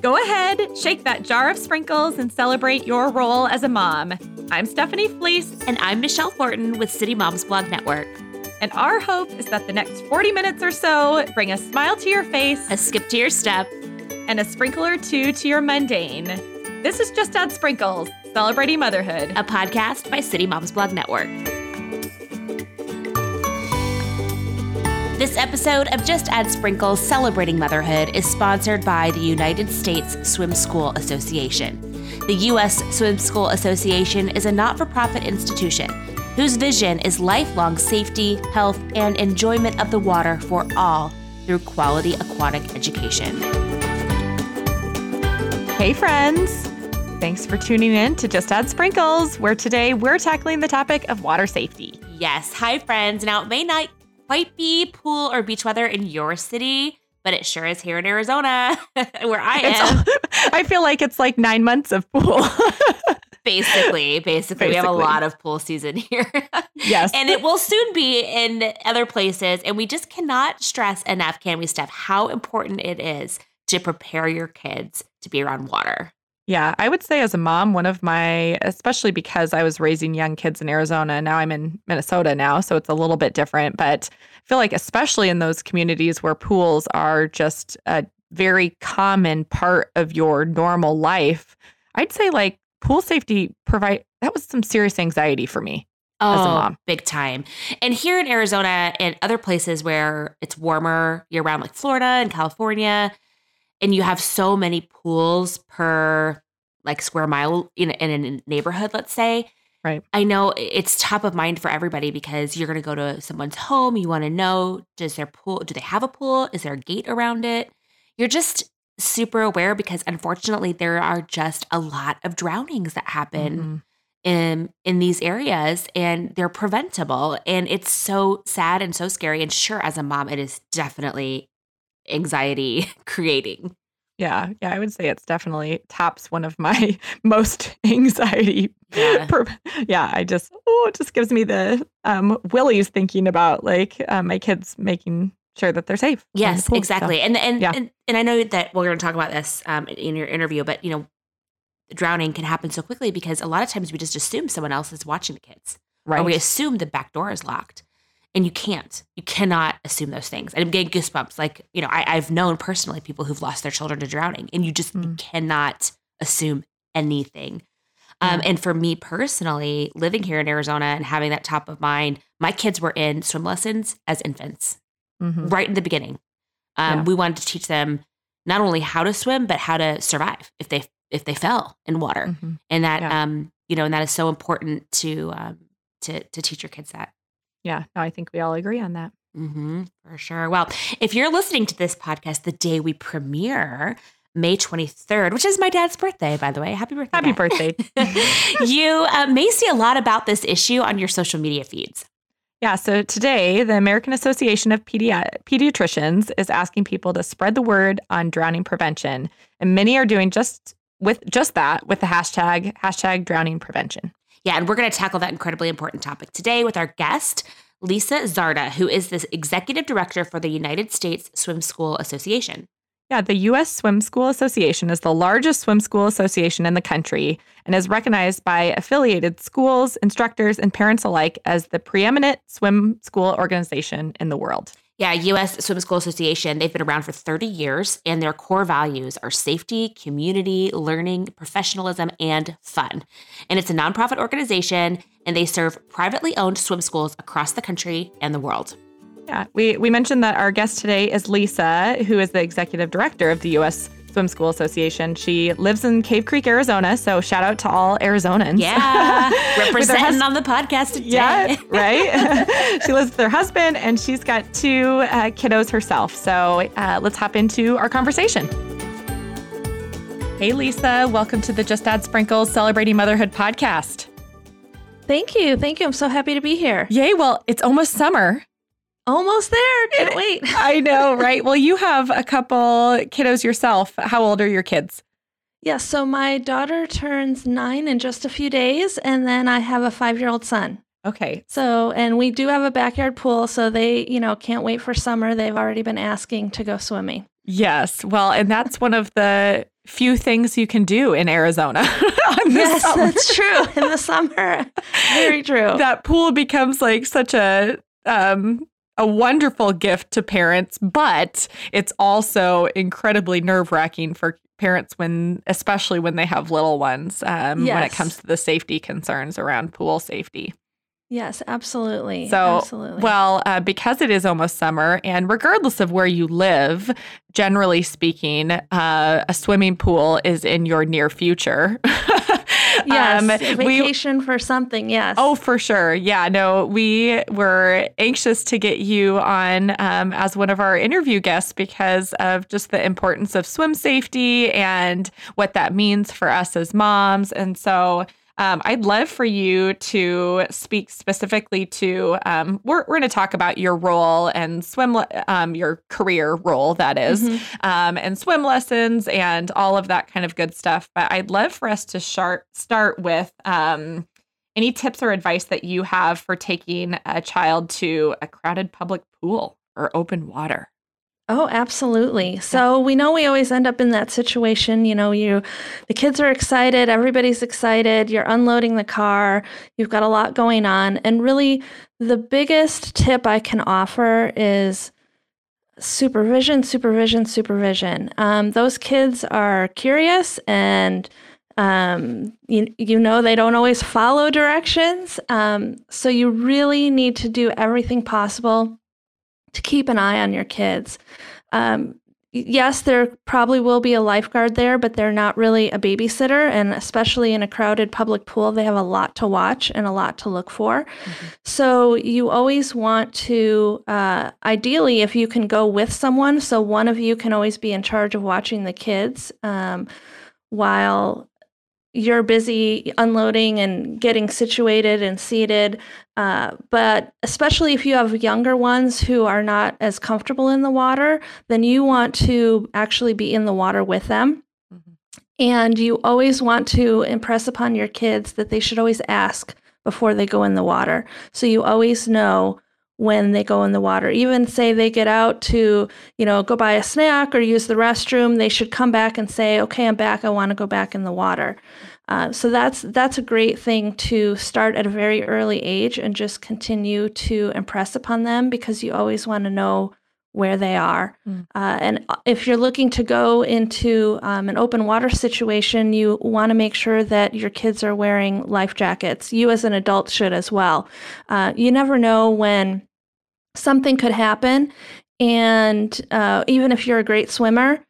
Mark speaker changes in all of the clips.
Speaker 1: Go ahead, shake that jar of sprinkles and celebrate your role as a mom. I'm Stephanie Fleece.
Speaker 2: And I'm Michelle Thornton with City Moms Blog Network.
Speaker 1: And our hope is that the next 40 minutes or so bring a smile to your face,
Speaker 2: a skip to your step,
Speaker 1: and a sprinkle or two to your mundane. This is Just Add Sprinkles, Celebrating Motherhood,
Speaker 2: a podcast by City Moms Blog Network. This episode of Just Add Sprinkles Celebrating Motherhood is sponsored by the United States Swim School Association. The U.S. Swim School Association is a not for profit institution whose vision is lifelong safety, health, and enjoyment of the water for all through quality aquatic education.
Speaker 1: Hey, friends. Thanks for tuning in to Just Add Sprinkles, where today we're tackling the topic of water safety.
Speaker 2: Yes. Hi, friends. Now, it may not quite be pool or beach weather in your city, but it sure is here in Arizona where I am.
Speaker 1: I feel like it's like nine months of pool.
Speaker 2: basically, basically, basically, we have a lot of pool season here.
Speaker 1: yes.
Speaker 2: And it will soon be in other places. And we just cannot stress enough, can we, Steph, how important it is to prepare your kids to be around water.
Speaker 1: Yeah, I would say as a mom, one of my, especially because I was raising young kids in Arizona, now I'm in Minnesota now, so it's a little bit different. But I feel like, especially in those communities where pools are just a very common part of your normal life, I'd say like pool safety provide that was some serious anxiety for me.
Speaker 2: Oh, as a oh, mom. big time. And here in Arizona and other places where it's warmer year round, like Florida and California, and you have so many pools per like square mile in, in a neighborhood, let's say.
Speaker 1: Right.
Speaker 2: I know it's top of mind for everybody because you're going to go to someone's home. You want to know does their pool, do they have a pool? Is there a gate around it? You're just super aware because unfortunately there are just a lot of drownings that happen mm-hmm. in in these areas and they're preventable and it's so sad and so scary and sure as a mom it is definitely anxiety creating.
Speaker 1: Yeah, yeah, I would say it's definitely tops one of my most anxiety. Yeah, per- yeah I just oh, it just gives me the um willies thinking about like uh, my kids making sure that they're safe.
Speaker 2: Yes, the exactly. And and, yeah. and and I know that we're going to talk about this um in your interview, but you know, drowning can happen so quickly because a lot of times we just assume someone else is watching the kids,
Speaker 1: right? Or
Speaker 2: we assume the back door is locked and you can't you cannot assume those things and i'm getting goosebumps like you know I, have known personally people who've lost their children to drowning and you just mm. you cannot assume anything um, and for me personally living here in arizona and having that top of mind my kids were in swim lessons as infants mm-hmm. right in the beginning um, yeah. we wanted to teach them not only how to swim but how to survive if they if they fell in water mm-hmm. and that yeah. um you know and that is so important to um to to teach your kids that
Speaker 1: yeah, no, I think we all agree on that.
Speaker 2: Mm-hmm, for sure. Well, if you're listening to this podcast the day we premiere, May 23rd, which is my dad's birthday, by the way. Happy birthday.
Speaker 1: Happy Dad. birthday.
Speaker 2: you uh, may see a lot about this issue on your social media feeds.
Speaker 1: Yeah, so today, the American Association of Pedi- Pediatricians is asking people to spread the word on drowning prevention. And many are doing just with just that with the hashtag hashtag drowning prevention.
Speaker 2: Yeah, and we're going to tackle that incredibly important topic today with our guest, Lisa Zarda, who is the executive director for the United States Swim School Association.
Speaker 1: Yeah, the U.S. Swim School Association is the largest swim school association in the country and is recognized by affiliated schools, instructors, and parents alike as the preeminent swim school organization in the world.
Speaker 2: Yeah, U.S. Swim School Association, they've been around for 30 years, and their core values are safety, community, learning, professionalism, and fun. And it's a nonprofit organization, and they serve privately owned swim schools across the country and the world.
Speaker 1: Yeah, we, we mentioned that our guest today is Lisa, who is the executive director of the U.S. Swim School Association. She lives in Cave Creek, Arizona. So shout out to all Arizonans.
Speaker 2: Yeah, representing hus- on the podcast today.
Speaker 1: Yeah, right. she lives with her husband, and she's got two uh, kiddos herself. So uh, let's hop into our conversation. Hey, Lisa. Welcome to the Just Add Sprinkles Celebrating Motherhood podcast.
Speaker 3: Thank you. Thank you. I'm so happy to be here.
Speaker 1: Yay. Well, it's almost summer.
Speaker 3: Almost there. Can't wait.
Speaker 1: I know, right? Well, you have a couple kiddos yourself. How old are your kids?
Speaker 3: Yes. Yeah, so my daughter turns nine in just a few days, and then I have a five year old son.
Speaker 1: Okay.
Speaker 3: So, and we do have a backyard pool, so they, you know, can't wait for summer. They've already been asking to go swimming.
Speaker 1: Yes. Well, and that's one of the few things you can do in Arizona.
Speaker 3: yes, summer. that's true. In the summer. Very true.
Speaker 1: That pool becomes like such a um a wonderful gift to parents, but it's also incredibly nerve-wracking for parents when especially when they have little ones um, yes. when it comes to the safety concerns around pool safety.
Speaker 3: Yes, absolutely.
Speaker 1: So,
Speaker 3: absolutely.
Speaker 1: well, uh, because it is almost summer, and regardless of where you live, generally speaking, uh, a swimming pool is in your near future.
Speaker 3: yes, um, vacation we, for something. Yes.
Speaker 1: Oh, for sure. Yeah. No, we were anxious to get you on um, as one of our interview guests because of just the importance of swim safety and what that means for us as moms. And so um, I'd love for you to speak specifically to. Um, we're we're going to talk about your role and swim, um, your career role that is, mm-hmm. Um, and swim lessons and all of that kind of good stuff. But I'd love for us to start start with um, any tips or advice that you have for taking a child to a crowded public pool or open water.
Speaker 3: Oh, absolutely. So we know we always end up in that situation. You know, you, the kids are excited, everybody's excited, you're unloading the car, you've got a lot going on. And really, the biggest tip I can offer is supervision, supervision, supervision. Um, those kids are curious and um, you, you know they don't always follow directions. Um, so you really need to do everything possible to keep an eye on your kids. Um, yes, there probably will be a lifeguard there, but they're not really a babysitter. And especially in a crowded public pool, they have a lot to watch and a lot to look for. Mm-hmm. So you always want to, uh, ideally, if you can go with someone, so one of you can always be in charge of watching the kids. Um, while you're busy unloading and getting situated and seated. Uh, but especially if you have younger ones who are not as comfortable in the water, then you want to actually be in the water with them. Mm-hmm. And you always want to impress upon your kids that they should always ask before they go in the water. So you always know when they go in the water. Even say they get out to, you know, go buy a snack or use the restroom, they should come back and say, "Okay, I'm back. I want to go back in the water." Uh, so that's that's a great thing to start at a very early age and just continue to impress upon them because you always want to know where they are. Mm. Uh, and uh, if you're looking to go into um, an open water situation, you want to make sure that your kids are wearing life jackets. You, as an adult, should as well. Uh, you never know when something could happen. And uh, even if you're a great swimmer,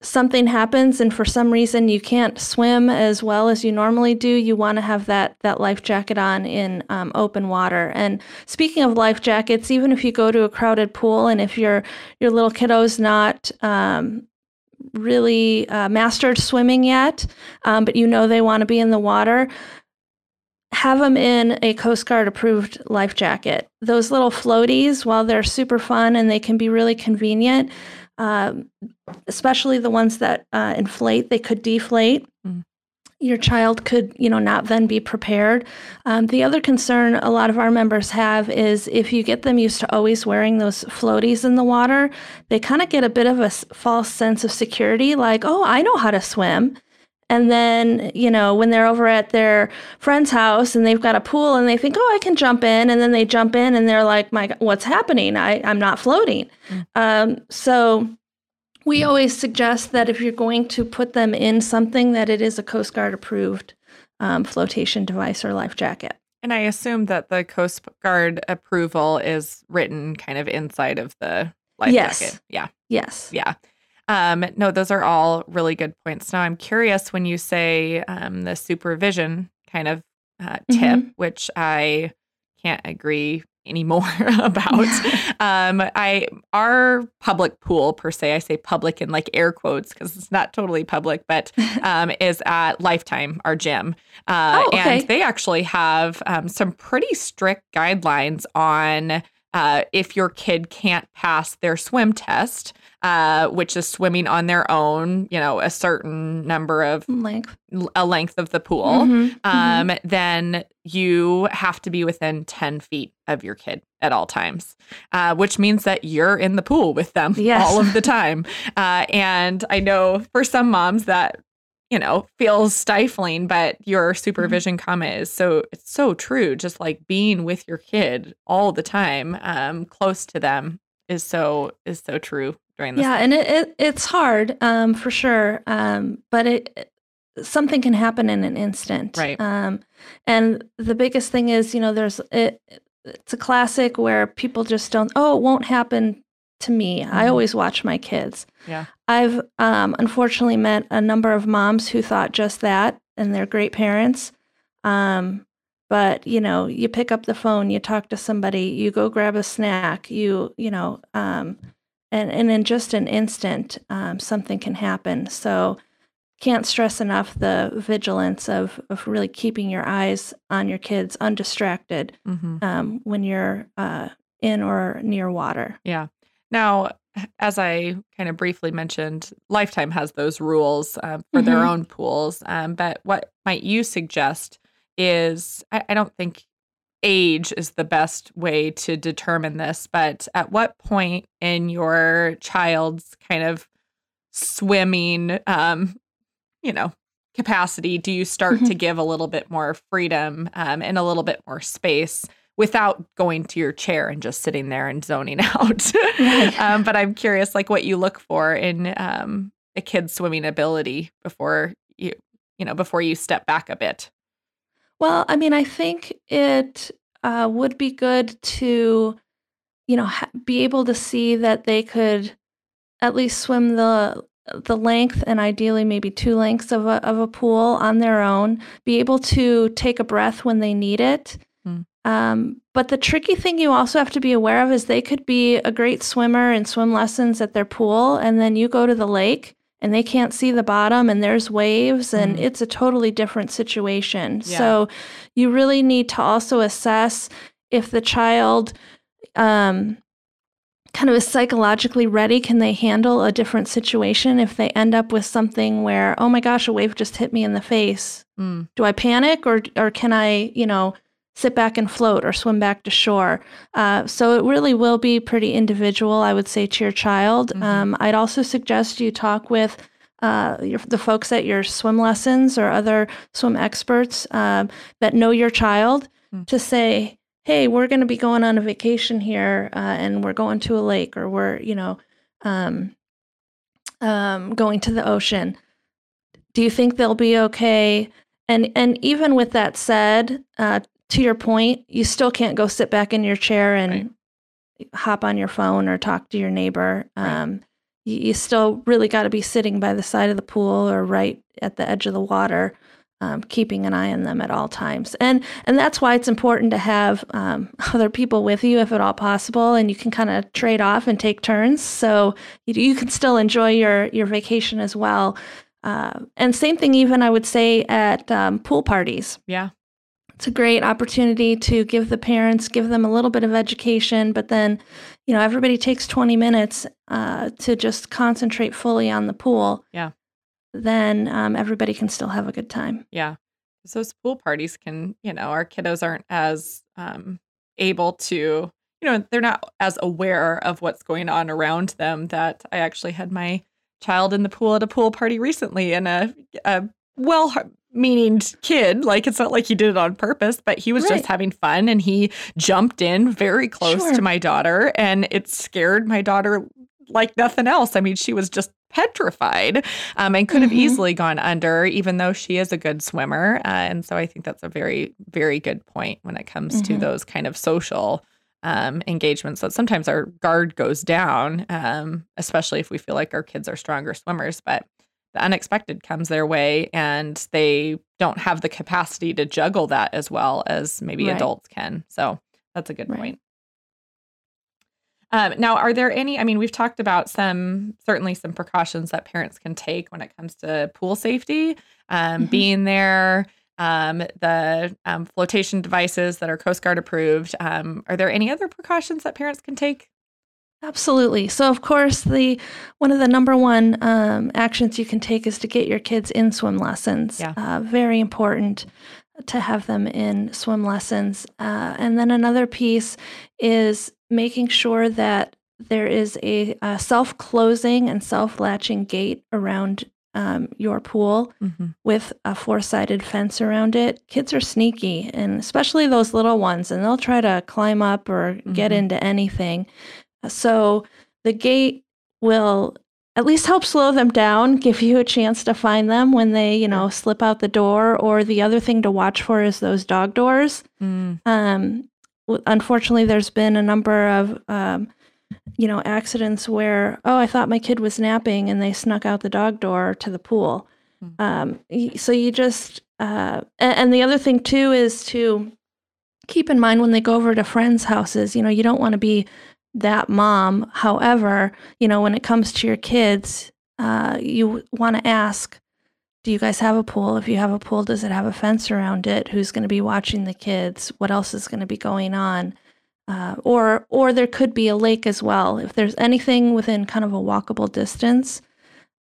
Speaker 3: something happens and for some reason you can't swim as well as you normally do, you want to have that that life jacket on in um, open water. And speaking of life jackets, even if you go to a crowded pool and if your your little kiddo's not um, really uh, mastered swimming yet, um, but you know they want to be in the water, have them in a Coast Guard approved life jacket. Those little floaties, while they're super fun and they can be really convenient, um, especially the ones that uh, inflate, they could deflate. Mm. Your child could, you know, not then be prepared. Um, the other concern a lot of our members have is if you get them used to always wearing those floaties in the water, they kind of get a bit of a false sense of security, like, oh, I know how to swim. And then, you know, when they're over at their friend's house and they've got a pool and they think, oh, I can jump in. And then they jump in and they're like, my, what's happening? I, I'm not floating. Mm. Um, so we always suggest that if you're going to put them in something, that it is a Coast Guard approved um, flotation device or life jacket.
Speaker 1: And I assume that the Coast Guard approval is written kind of inside of the life
Speaker 3: yes.
Speaker 1: jacket. Yeah.
Speaker 3: Yes.
Speaker 1: Yeah. Um, no, those are all really good points. Now, I'm curious when you say um, the supervision kind of uh, tip, mm-hmm. which I can't agree anymore about. um, I our public pool per se, I say public in like air quotes because it's not totally public, but um, is at Lifetime, our gym, uh, oh, okay. and they actually have um, some pretty strict guidelines on uh, if your kid can't pass their swim test uh, which is swimming on their own, you know, a certain number of
Speaker 3: length,
Speaker 1: a length of the pool,
Speaker 3: Mhm,
Speaker 1: um, then you have to be within 10 feet of your kid at all times, uh, which means that you're in the pool with them
Speaker 3: Yes.
Speaker 1: all of the time. Uh, and I know for some moms that you know feels stifling but your supervision comment is so it's so true. Just like being with your kid all the time um close to them is so is so true during this
Speaker 3: yeah, and it, it it's hard um, for sure, um, but it something can happen in an instant,
Speaker 1: Right.
Speaker 3: Um, and the biggest thing is, you know, there's it. It's a classic where people just don't. Oh, it won't happen to me. I
Speaker 1: Mhm.
Speaker 3: always watch my kids.
Speaker 1: Yeah.
Speaker 3: I've um, unfortunately met a number of moms who thought just that, and they're great parents. Um, but you know, you pick up the phone, you talk to somebody, you go grab a snack, you you know, um, and and in just an instant, um, something can happen. So can't stress enough the vigilance of of really keeping your eyes on your kids undistracted
Speaker 1: Mhm.
Speaker 3: um, when you're uh, in or near water. Yeah.
Speaker 1: Now, as I kind of briefly mentioned, Lifetime has those rules um, for their
Speaker 3: Mhm.
Speaker 1: own pools. Um, but what might you suggest is I, I don't think age is the best way to determine this, but at what point in your child's kind of swimming, um, you know, capacity do you start
Speaker 3: Mhm.
Speaker 1: to give a little bit more freedom um, and a little bit more space without going to your chair and just sitting there and zoning out?
Speaker 3: Right.
Speaker 1: um, but I'm curious, like what you look for in um, a kid's swimming ability before you, you know, before you step back a bit.
Speaker 3: Well, I mean, I think it uh, would be good to, you know, ha- be able to see that they could at least swim the the length and ideally maybe two lengths of a of a pool on their own. Be able to take a breath when they need it.
Speaker 1: Hmm.
Speaker 3: Um, but the tricky thing you also have to be aware of is they could be a great swimmer and swim lessons at their pool, and then you go to the lake and they can't see the bottom and there's waves and
Speaker 1: Mhm.
Speaker 3: it's a totally different situation.
Speaker 1: Yeah.
Speaker 3: So you really need to also assess if the child um, kind of is psychologically ready. Can they handle a different situation if they end up with something where, oh my gosh, a wave just hit me in the face?
Speaker 1: Mm,
Speaker 3: Do I panic or or can I, you know, sit back and float or swim back to shore? Uh, so it really will be pretty individual, I would say, to your child.
Speaker 1: Mhm.
Speaker 3: Um, I'd also suggest you talk with uh, your, the folks at your swim lessons or other swim experts um, that know your child
Speaker 1: Mm.
Speaker 3: to say, hey, we're going to be going on a vacation here uh, and we're going to a lake or we're, you know, um, um, going to the ocean. Do you think they'll be okay? And and even with that said, uh, to your point, you still can't go sit back in your chair and hop on your phone or talk to your neighbor.
Speaker 1: Right.
Speaker 3: Um, you, you still really got to be sitting by the side of the pool or right at the edge of the water, um, keeping an eye on them at all times. And and that's why it's important to have um, other people with you if at all possible, and you can kind of trade off and take turns, so you, you can still enjoy your your vacation as well. Uh, and same thing, even I would say at um, pool parties
Speaker 1: yeah.
Speaker 3: It's a great opportunity to give the parents give them a little bit of education but then you know everybody takes 20 minutes uh, to just concentrate fully on the pool
Speaker 1: Yeah.
Speaker 3: then um, everybody can still have a good time
Speaker 1: Yeah. 'Cause Those pool parties can, you know, our kiddos aren't as um, able to, you know, they're not as aware of what's going on around them. That I actually had my child in the pool at a pool party recently, and a, a well meaning kid, like it's not like he did it on purpose, but he was
Speaker 3: Right.
Speaker 1: just having fun and he jumped in very close
Speaker 3: Sure.
Speaker 1: to my daughter, and it scared my daughter like nothing else. I mean, she was just petrified um, and could have
Speaker 3: Mhm.
Speaker 1: easily gone under, even though she is a good swimmer. Uh, and so I think that's a very, very good point when it comes to
Speaker 3: Mhm.
Speaker 1: those kind of social um, engagements that sometimes our guard goes down, um, especially if we feel like our kids are stronger swimmers. But the unexpected comes their way and they don't have the capacity to juggle that as well as maybe
Speaker 3: Right.
Speaker 1: adults can. So that's a good
Speaker 3: Right.
Speaker 1: point. Um, now, are there any? I mean, we've talked about some, certainly some precautions that parents can take when it comes to pool safety, um,
Speaker 3: Mhm.
Speaker 1: being there, um, the um, flotation devices that are Coast Guard approved. Um, are there any other precautions that parents can take?
Speaker 3: Absolutely. So, of course, the one of the number one um, actions you can take is to get your kids in swim lessons.
Speaker 1: Yeah.
Speaker 3: Uh, very important to have them in swim lessons. Uh, and then another piece is making sure that there is a, a self closing and self latching gate around um, your pool
Speaker 1: Mm-hmm.
Speaker 3: with a four sided fence around it. Kids are sneaky, and especially those little ones, and they'll try to climb up or get
Speaker 1: Mhm.
Speaker 3: into anything. So the gate will at least help slow them down, give you a chance to find them when they, you know, slip out the door. Or the other thing to watch for is those dog doors.
Speaker 1: Mm.
Speaker 3: Um, unfortunately, there's been a number of, um, you know, accidents where, oh, I thought my kid was napping and they snuck out the dog door to the pool.
Speaker 1: Hmm.
Speaker 3: Um, so you just, uh, and the other thing too is to keep in mind when they go over to friends' houses, you know, you don't want to be that mom. However, you know, when it comes to your kids, uh, you want to ask, do you guys have a pool? If you have a pool, does it have a fence around it? Who's going to be watching the kids? What else is going to be going on? Uh, or, or there could be a lake as well. If there's anything within kind of a walkable distance,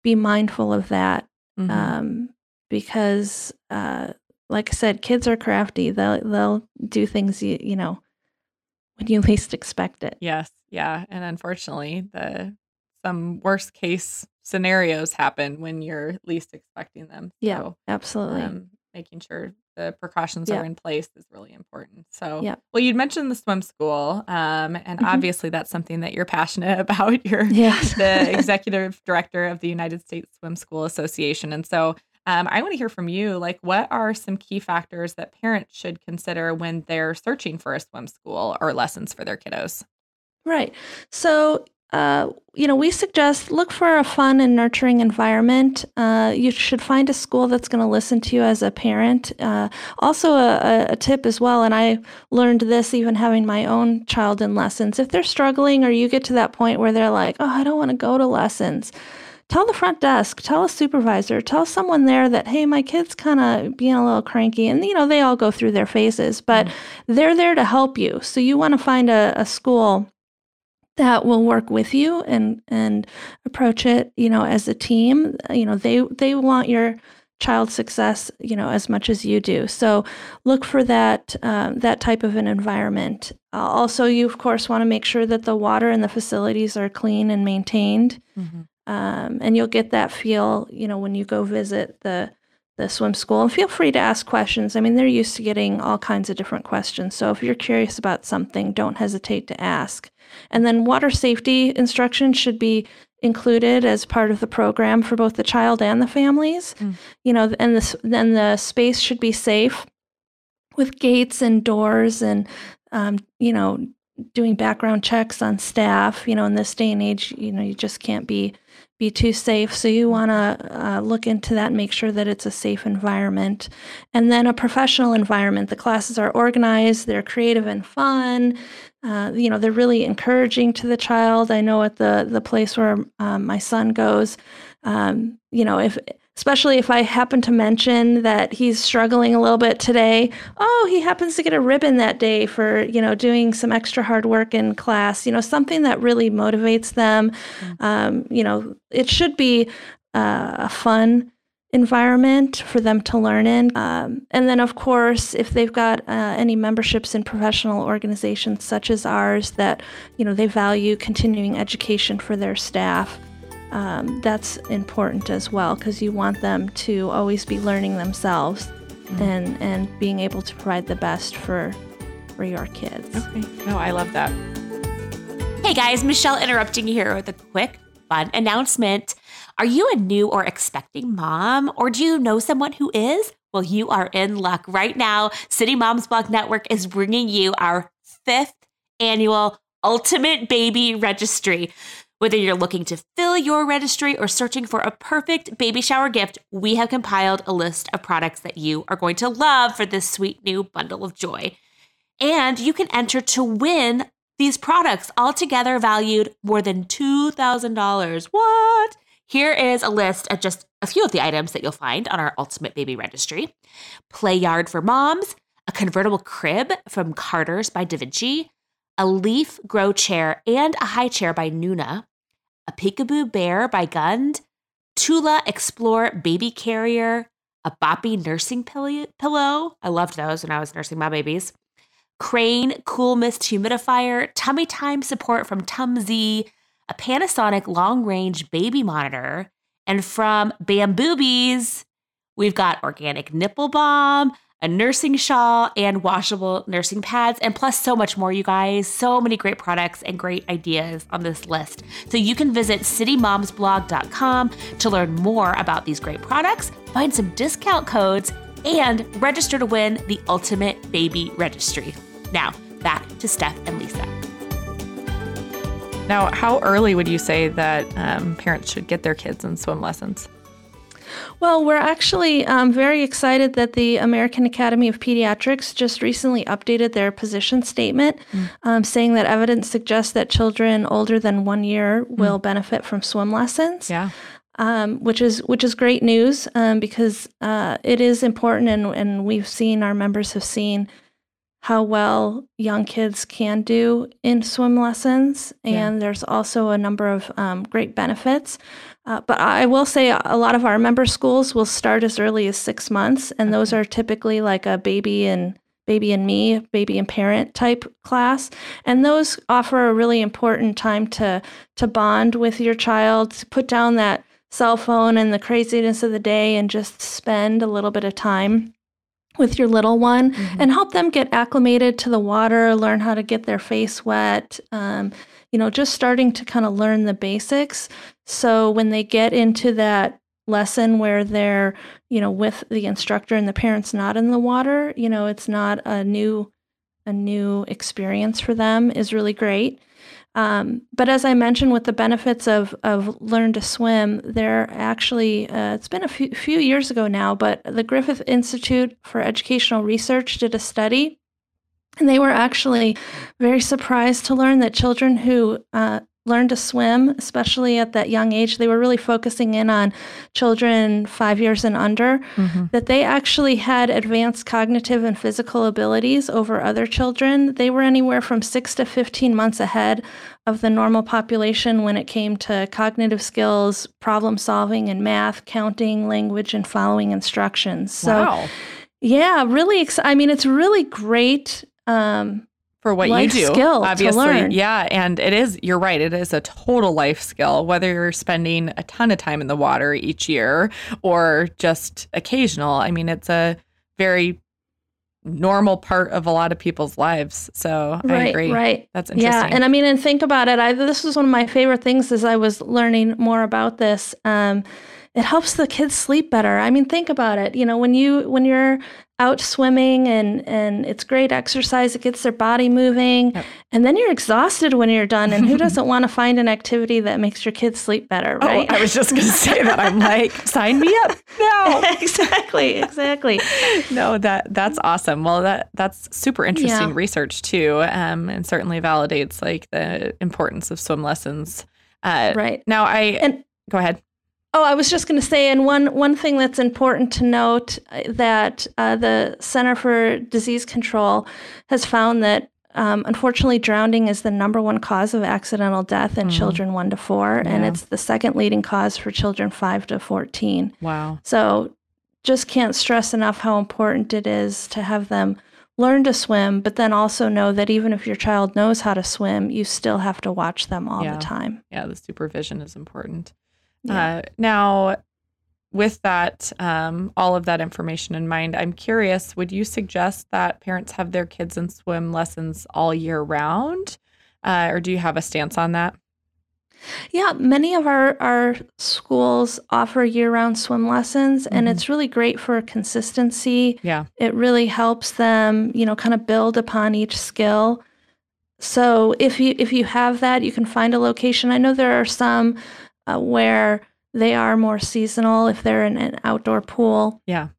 Speaker 3: be mindful of that
Speaker 1: Mhm.
Speaker 3: um, because, uh, like I said, kids are crafty. They'll they'll do things you you know when you least expect it.
Speaker 1: Yes, yeah, and unfortunately, the some worst case scenarios happen when you're least expecting them.
Speaker 3: Yeah,
Speaker 1: So,
Speaker 3: absolutely.
Speaker 1: um, making sure the precautions
Speaker 3: Yeah.
Speaker 1: are in place is really important. So,
Speaker 3: Yeah.
Speaker 1: well, you'd mentioned the swim school, um, and
Speaker 3: Mhm.
Speaker 1: obviously that's something that you're passionate about. You're
Speaker 3: yes.
Speaker 1: the executive director of the United States Swim School Association, and so um, I want to hear from you. Like, what are some key factors that parents should consider when they're searching for a swim school or lessons for their kiddos?
Speaker 3: Right. So, uh, you know, we suggest look for a fun and nurturing environment. Uh, you should find a school that's going to listen to you as a parent. Uh, also, a, a- tip as well, and I learned this even having my own child in lessons. If they're struggling or you get to that point where they're like, oh, I don't want to go to lessons, tell the front desk, tell a supervisor, tell someone there that, hey, my kid's kind of being a little cranky. And, you know, they all go through their phases, but they're there to help you. So you want to find a, a school that will work with you and and approach it you know as a team. You know they they want your child's success you know as much as you do. So look for that um, that type of an environment. Uh, also you of course want to make sure that the water and the facilities are clean and maintained. Um, and you'll get that feel you know when you go visit the the swim school. And feel free to ask questions. I mean they're used to getting all kinds of different questions. So if you're curious about something don't hesitate to ask and then water safety instruction should be included as part of the program for both the child and the families.
Speaker 1: Mm.
Speaker 3: you know and the then the space should be safe with gates and doors and um, you know doing background checks on staff. You know in this day and age you know you just can't be be too safe. So you want to uh, look into that and make sure that it's a safe environment. And then a professional environment. The classes are organized. They're creative and fun uh, you know they're really encouraging to the child. I know at the the place where um, my son goes um, you know if especially if i happen to mention that he's struggling a little bit today oh he happens to get a ribbon that day for you know doing some extra hard work in class you know something that really motivates them. Um, you know it should be uh, a fun environment for them to learn in um, and then of course if they've got uh, any memberships in professional organizations such as ours that you know they value continuing education for their staff um, that's important as well because you want them to always be learning themselves and and being able to provide the best for for your kids
Speaker 1: Okay. No, I love that.
Speaker 2: Hey guys, Michelle interrupting you here with a quick, fun announcement. Are you a new or expecting mom, or do you know someone who is? Well, you are in luck. Right now, City Moms Blog Network is bringing you our fifth annual Ultimate Baby Registry. Whether you're looking to fill your registry or searching for a perfect baby shower gift, we have compiled a list of products that you are going to love for this sweet new bundle of joy. And you can enter to win these products, altogether valued more than $2,000. What? Here is a list of just a few of the items that you'll find on our Ultimate Baby Registry Play Yard for Moms, a convertible crib from Carter's by Da Vinci, a leaf grow chair and a high chair by Nuna, a peekaboo bear by Gund, Tula Explore baby carrier, a Boppy nursing pillow. I loved those when I was nursing my babies. Crane Cool Mist humidifier, tummy time support from Tumzy, a Panasonic long range baby monitor, and from Bamboobies, we've got organic nipple balm, a nursing shawl, and washable nursing pads, and plus so much more, you guys. So many great products and great ideas on this list. So you can visit citymomsblog.com to learn more about these great products, find some discount codes, and register to win the Ultimate Baby Registry. Now, back to Steph and Lisa.
Speaker 1: Now, how early would you say that um, parents should get their kids in swim lessons?
Speaker 3: Well, we're actually um, very excited that the American Academy of Pediatrics just recently updated their position statement, mm. um, saying that evidence suggests that children older than one year mm. will benefit from swim lessons.
Speaker 1: Yeah.
Speaker 3: Um, which is which is great news um, because uh, it is important, and, and we've seen our members have seen how well young kids can do in swim lessons, and yeah. there's also a number of um, great benefits. Uh, but I will say a lot of our member schools will start as early as six months, and those are typically like a baby and baby and me, baby and parent type class, and those offer a really important time to to bond with your child, to put down that cell phone and the craziness of the day, and just spend a little bit of time with your little one mm-hmm. and help them get acclimated to the water, learn how to get their face wet. Um, you know, just starting to kind of learn the basics. So when they get into that lesson where they're, you know, with the instructor and the parents not in the water, you know, it's not a new a new experience for them is really great. Um, but as I mentioned, with the benefits of of learn to swim, there actually uh, it's been a few, few years ago now, but the Griffith Institute for Educational Research did a study and they were actually very surprised to learn that children who uh, learn to swim, especially at that young age, they were really focusing in on children five years and under, mm-hmm. that they actually had advanced cognitive and physical abilities over other children. They were anywhere from six to 15 months ahead of the normal population when it came to cognitive skills, problem solving, and math, counting, language, and following instructions. So,
Speaker 1: wow.
Speaker 3: yeah, really. Ex- I mean, it's really great um,
Speaker 1: for what you do. Skill obviously. Yeah. And it is, you're right. It is a total life skill, whether you're spending a ton of time in the water each year or just occasional. I mean, it's a very normal part of a lot of people's lives. So
Speaker 3: right,
Speaker 1: I agree.
Speaker 3: Right.
Speaker 1: That's interesting.
Speaker 3: Yeah. And I mean, and think about it. I, this was one of my favorite things as I was learning more about this. Um, it helps the kids sleep better. I mean, think about it. You know, when you when you're out swimming and and it's great exercise, it gets their body moving, yep. and then you're exhausted when you're done. And who doesn't want to find an activity that makes your kids sleep better, oh, right?
Speaker 1: Oh, I was just going to say that. I'm like, sign me up now.
Speaker 3: exactly, exactly.
Speaker 1: no, that that's awesome. Well, that that's super interesting yeah. research too, um, and certainly validates like the importance of swim lessons.
Speaker 3: Uh, right
Speaker 1: now, I and go ahead.
Speaker 3: Oh, I was just going to say, and one one thing that's important to note uh, that uh, the Center for Disease Control has found that um, unfortunately, drowning is the number one cause of accidental death in mm. children one to four, yeah. and it's the second leading cause for children five to fourteen.
Speaker 1: Wow!
Speaker 3: So, just can't stress enough how important it is to have them learn to swim, but then also know that even if your child knows how to swim, you still have to watch them all
Speaker 1: yeah.
Speaker 3: the time.
Speaker 1: Yeah, the supervision is important. Yeah. Uh, now, with that, um, all of that information in mind, I'm curious would you suggest that parents have their kids in swim lessons all year round? Uh, or do you have a stance on that?
Speaker 3: Yeah, many of our, our schools offer year round swim lessons, mm-hmm. and it's really great for consistency.
Speaker 1: Yeah.
Speaker 3: It really helps them, you know, kind of build upon each skill. So if you if you have that, you can find a location. I know there are some uh, where they are more seasonal if they're in an outdoor pool.
Speaker 1: Yeah.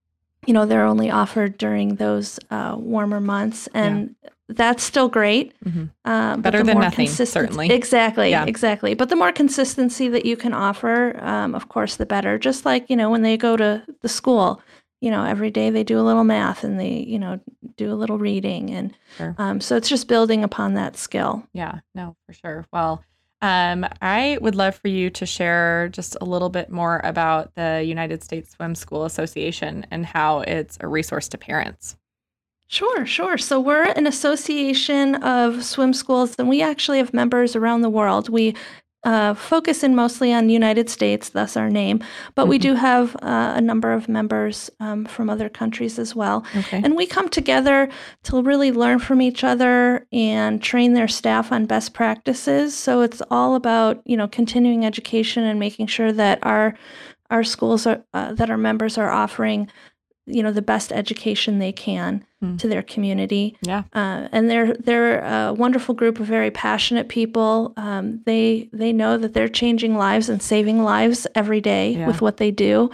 Speaker 3: You know, they're only offered during those uh, warmer months. And yeah. that's still great.
Speaker 1: Mm-hmm. Uh, Better than nothing, certainly.
Speaker 3: Exactly. Yeah. Exactly. But the more consistency that you can offer, um, of course, the better. Just like, you know, when they go to the school, you know, every day they do a little math and they, you know, do a little reading. And
Speaker 1: Sure.
Speaker 3: um, so it's just building upon that skill.
Speaker 1: Yeah, no, for sure. Well, um, I would love for you to share just a little bit more about the United States Swim School Association and how it's a resource to parents.
Speaker 3: Sure, sure. So we're an association of swim schools, and we actually have members around the world. We uh, focus in mostly on the United States, thus our name, but we
Speaker 1: Mhm.
Speaker 3: do have uh, a number of members um, from other countries as well.
Speaker 1: Okay.
Speaker 3: And we come together to really learn from each other and train their staff on best practices. So it's all about you know continuing education and making sure that our our schools are uh, that our members are offering you know the best education they can
Speaker 1: Hmm.
Speaker 3: to their community.
Speaker 1: Yeah.
Speaker 3: Uh, and they're they're a wonderful group of very passionate people. Um, they they know that they're changing lives and saving lives every day
Speaker 1: Yeah.
Speaker 3: with what they do,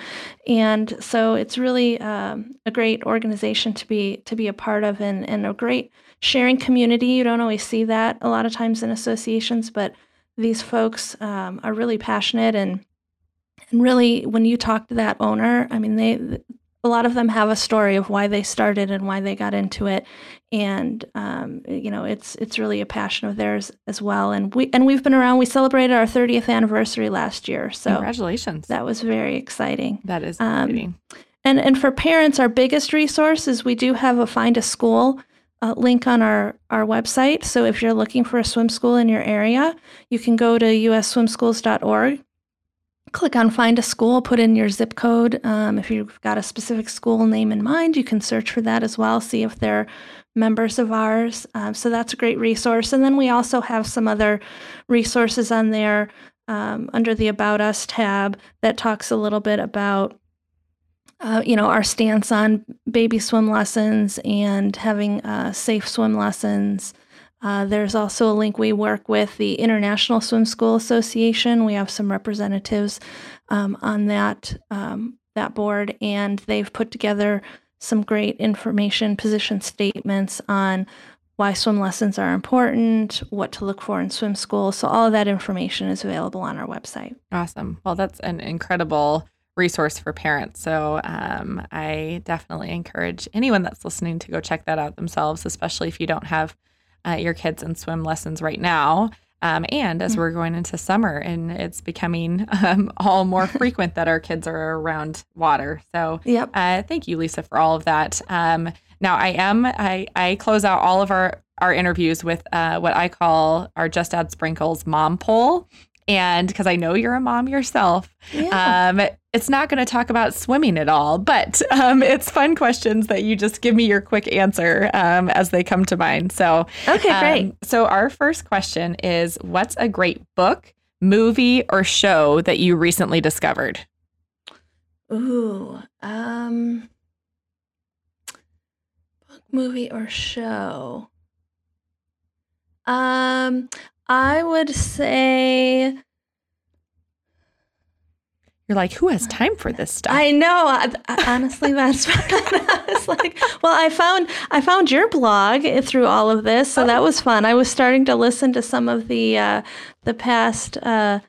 Speaker 3: and so it's really um, a great organization to be to be a part of, and and a great sharing community. You don't always see that a lot of times in associations, but these folks um, are really passionate and and really when you talk to that owner, I mean they a lot of them have a story of why they started and why they got into it. And um, you know it's it's really a passion of theirs as well. And we and we've been around. We celebrated our 30th anniversary last year. So
Speaker 1: Congratulations.
Speaker 3: that was very exciting.
Speaker 1: That is
Speaker 3: um, and and for parents our biggest resource is we do have a find a school uh, link on our our website. So if you're looking for a swim school in your area you can go to usswimschools.org click on find a school put in your zip code. Um, if you've got a specific school name in mind you can search for that as well see if they're members of ours. Um, so that's a great resource. And then we also have some other resources on there um, under the about us tab that talks a little bit about uh, you know our stance on baby swim lessons and having uh, safe swim lessons uh, there's also a link we work with the International Swim School Association. We have some representatives um, on that um, that board, and they've put together some great information, position statements on why swim lessons are important, what to look for in swim school. So all of that information is available on our website.
Speaker 1: Awesome. Well, that's an incredible resource for parents. So um, I definitely encourage anyone that's listening to go check that out themselves, especially if you don't have uh, your kids in swim lessons right now. Um, and as
Speaker 3: Mm.
Speaker 1: we're going into summer and it's becoming um, all more frequent that our kids are around water. So
Speaker 3: Yep.
Speaker 1: uh, thank you, Lisa, for all of that. Um, now, I am I I close out all of our our interviews with uh, what I call our Just Add Sprinkles mom poll, and because I know you're a mom yourself,
Speaker 3: Yeah.
Speaker 1: Um, it's not going to talk about swimming at all, but um, it's fun questions that you just give me your quick answer um, as they come to mind. So,
Speaker 3: okay,
Speaker 1: um,
Speaker 3: great.
Speaker 1: So, our first question is What's a great book, movie, or show that you recently discovered?
Speaker 3: Ooh, um, book, movie, or show. Um, I would say
Speaker 1: You're like, Who has time for this stuff?
Speaker 3: I know. I, I- honestly, that's I was like. Well, I found I found your blog through all of this, so that was fun. I was starting to listen to some of the uh, the past uh,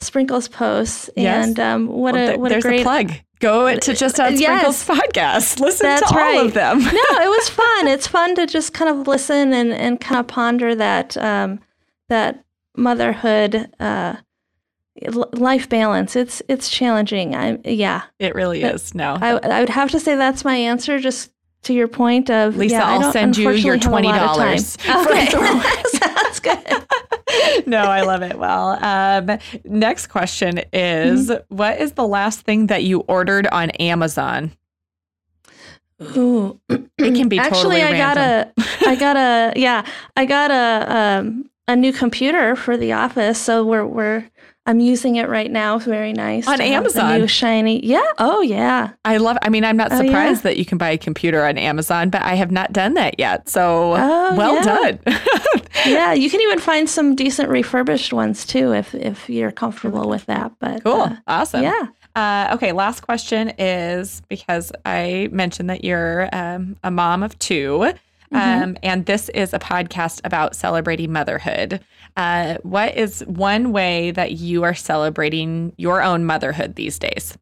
Speaker 3: sprinkles posts,
Speaker 1: Yes.
Speaker 3: and um, what
Speaker 1: Well,
Speaker 3: a what a
Speaker 1: there's
Speaker 3: great
Speaker 1: a plug. Go to Just
Speaker 3: Yes.
Speaker 1: Sprinkles podcast. Listen to all
Speaker 3: right.
Speaker 1: of them.
Speaker 3: no, it was fun. It's fun to just kind of listen and, and kind of ponder that um, that motherhood uh, life balance. It's it's challenging. I yeah.
Speaker 1: It really
Speaker 3: But
Speaker 1: is. No.
Speaker 3: I I would have to say that's my answer. Just to your point of
Speaker 1: Lisa,
Speaker 3: yeah, I
Speaker 1: I'll send you your
Speaker 3: unfortunately have a lot of
Speaker 1: $20
Speaker 3: Okay, sounds good.
Speaker 1: no, I love it. Well, um, next question is
Speaker 3: Mm-hmm.
Speaker 1: what is the last thing that you ordered on Amazon?
Speaker 3: Ooh,
Speaker 1: It can be
Speaker 3: actually
Speaker 1: totally
Speaker 3: I got
Speaker 1: random.
Speaker 3: a I got a yeah I got a um, a new computer for the office, so we're we're I'm using it right now. It's very nice
Speaker 1: On
Speaker 3: to have the
Speaker 1: Amazon?
Speaker 3: new shiny. Yeah. Oh yeah.
Speaker 1: I love I mean, I'm not
Speaker 3: Oh, yeah.
Speaker 1: surprised that you can buy a computer on Amazon, but I have not done that yet. So
Speaker 3: Oh,
Speaker 1: well
Speaker 3: yeah.
Speaker 1: done.
Speaker 3: Yeah, you can even find some decent refurbished ones too if if you're comfortable with that. But
Speaker 1: cool.
Speaker 3: uh,
Speaker 1: awesome.
Speaker 3: yeah.
Speaker 1: Uh, okay, last question is because I mentioned that you're um, a mom of 2
Speaker 3: Mhm.
Speaker 1: um, and this is a podcast about celebrating motherhood. Uh, what is one way that you are celebrating your own motherhood these days?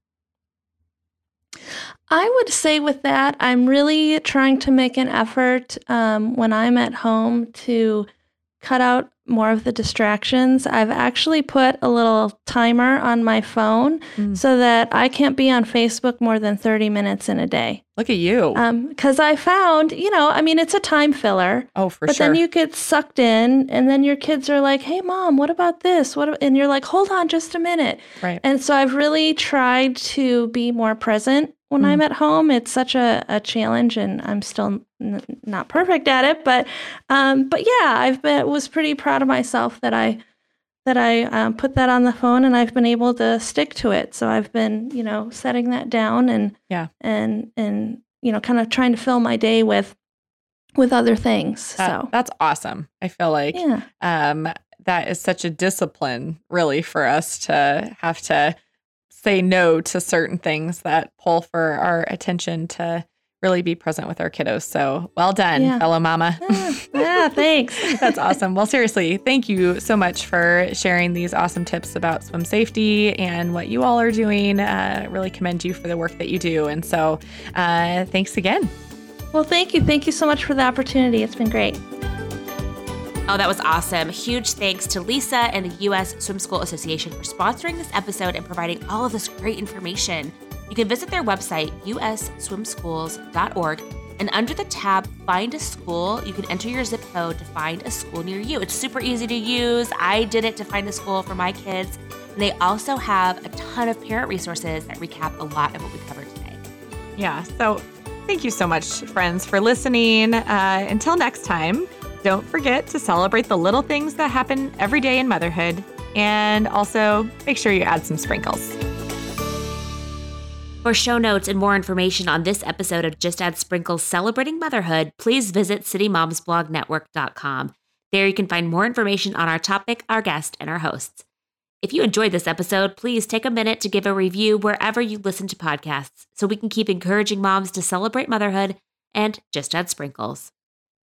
Speaker 3: I would say with that, I'm really trying to make an effort um, when I'm at home to cut out more of the distractions. I've actually put a little timer on my phone mm. so that I can't be on Facebook more than 30 minutes in a day.
Speaker 1: Look at you.
Speaker 3: Because um, I found, you know, I mean, it's a time filler.
Speaker 1: Oh, for
Speaker 3: but
Speaker 1: sure.
Speaker 3: But then you get sucked in, and then your kids are like, hey, mom, what about this? What? And you're like, hold on just a minute.
Speaker 1: Right.
Speaker 3: And so I've really tried to be more present when mm. I'm at home. It's such a, a challenge, and I'm still n- not perfect at it. But um, but yeah, I've been was pretty proud of myself that I that I um, put that on the phone, and I've been able to stick to it. So I've been you know setting that down and
Speaker 1: yeah
Speaker 3: and and you know kind of trying to fill my day with with other things.
Speaker 1: That,
Speaker 3: so
Speaker 1: that's awesome. I feel like
Speaker 3: yeah.
Speaker 1: um, that is such a discipline, really, for us to have to say no to certain things that pull for our attention to really be present with our kiddos. So well done, yeah. fellow mama.
Speaker 3: Yeah, yeah thanks.
Speaker 1: That's awesome. Well, seriously, thank you so much for sharing these awesome tips about swim safety and what you all are doing. Uh, really commend you for the work that you do. And so uh, thanks again.
Speaker 3: Well, thank you. Thank you so much for the opportunity. It's been great.
Speaker 2: Oh, that was awesome. Huge thanks to Lisa and the U.S. Swim School Association for sponsoring this episode and providing all of this great information. You can visit their website, usswimschools.org, and under the tab Find a School, you can enter your zip code to find a school near you. It's super easy to use. I did it to find a school for my kids. And they also have a ton of parent resources that recap a lot of what we covered today.
Speaker 1: Yeah. So thank you so much, friends, for listening. Uh, until next time. Don't forget to celebrate the little things that happen every day in motherhood. And also make sure you add some sprinkles.
Speaker 2: For show notes and more information on this episode of Just Add Sprinkles Celebrating Motherhood, please visit citymomsblognetwork.com. There you can find more information on our topic, our guest, and our hosts. If you enjoyed this episode, please take a minute to give a review wherever you listen to podcasts so we can keep encouraging moms to celebrate motherhood and just add sprinkles.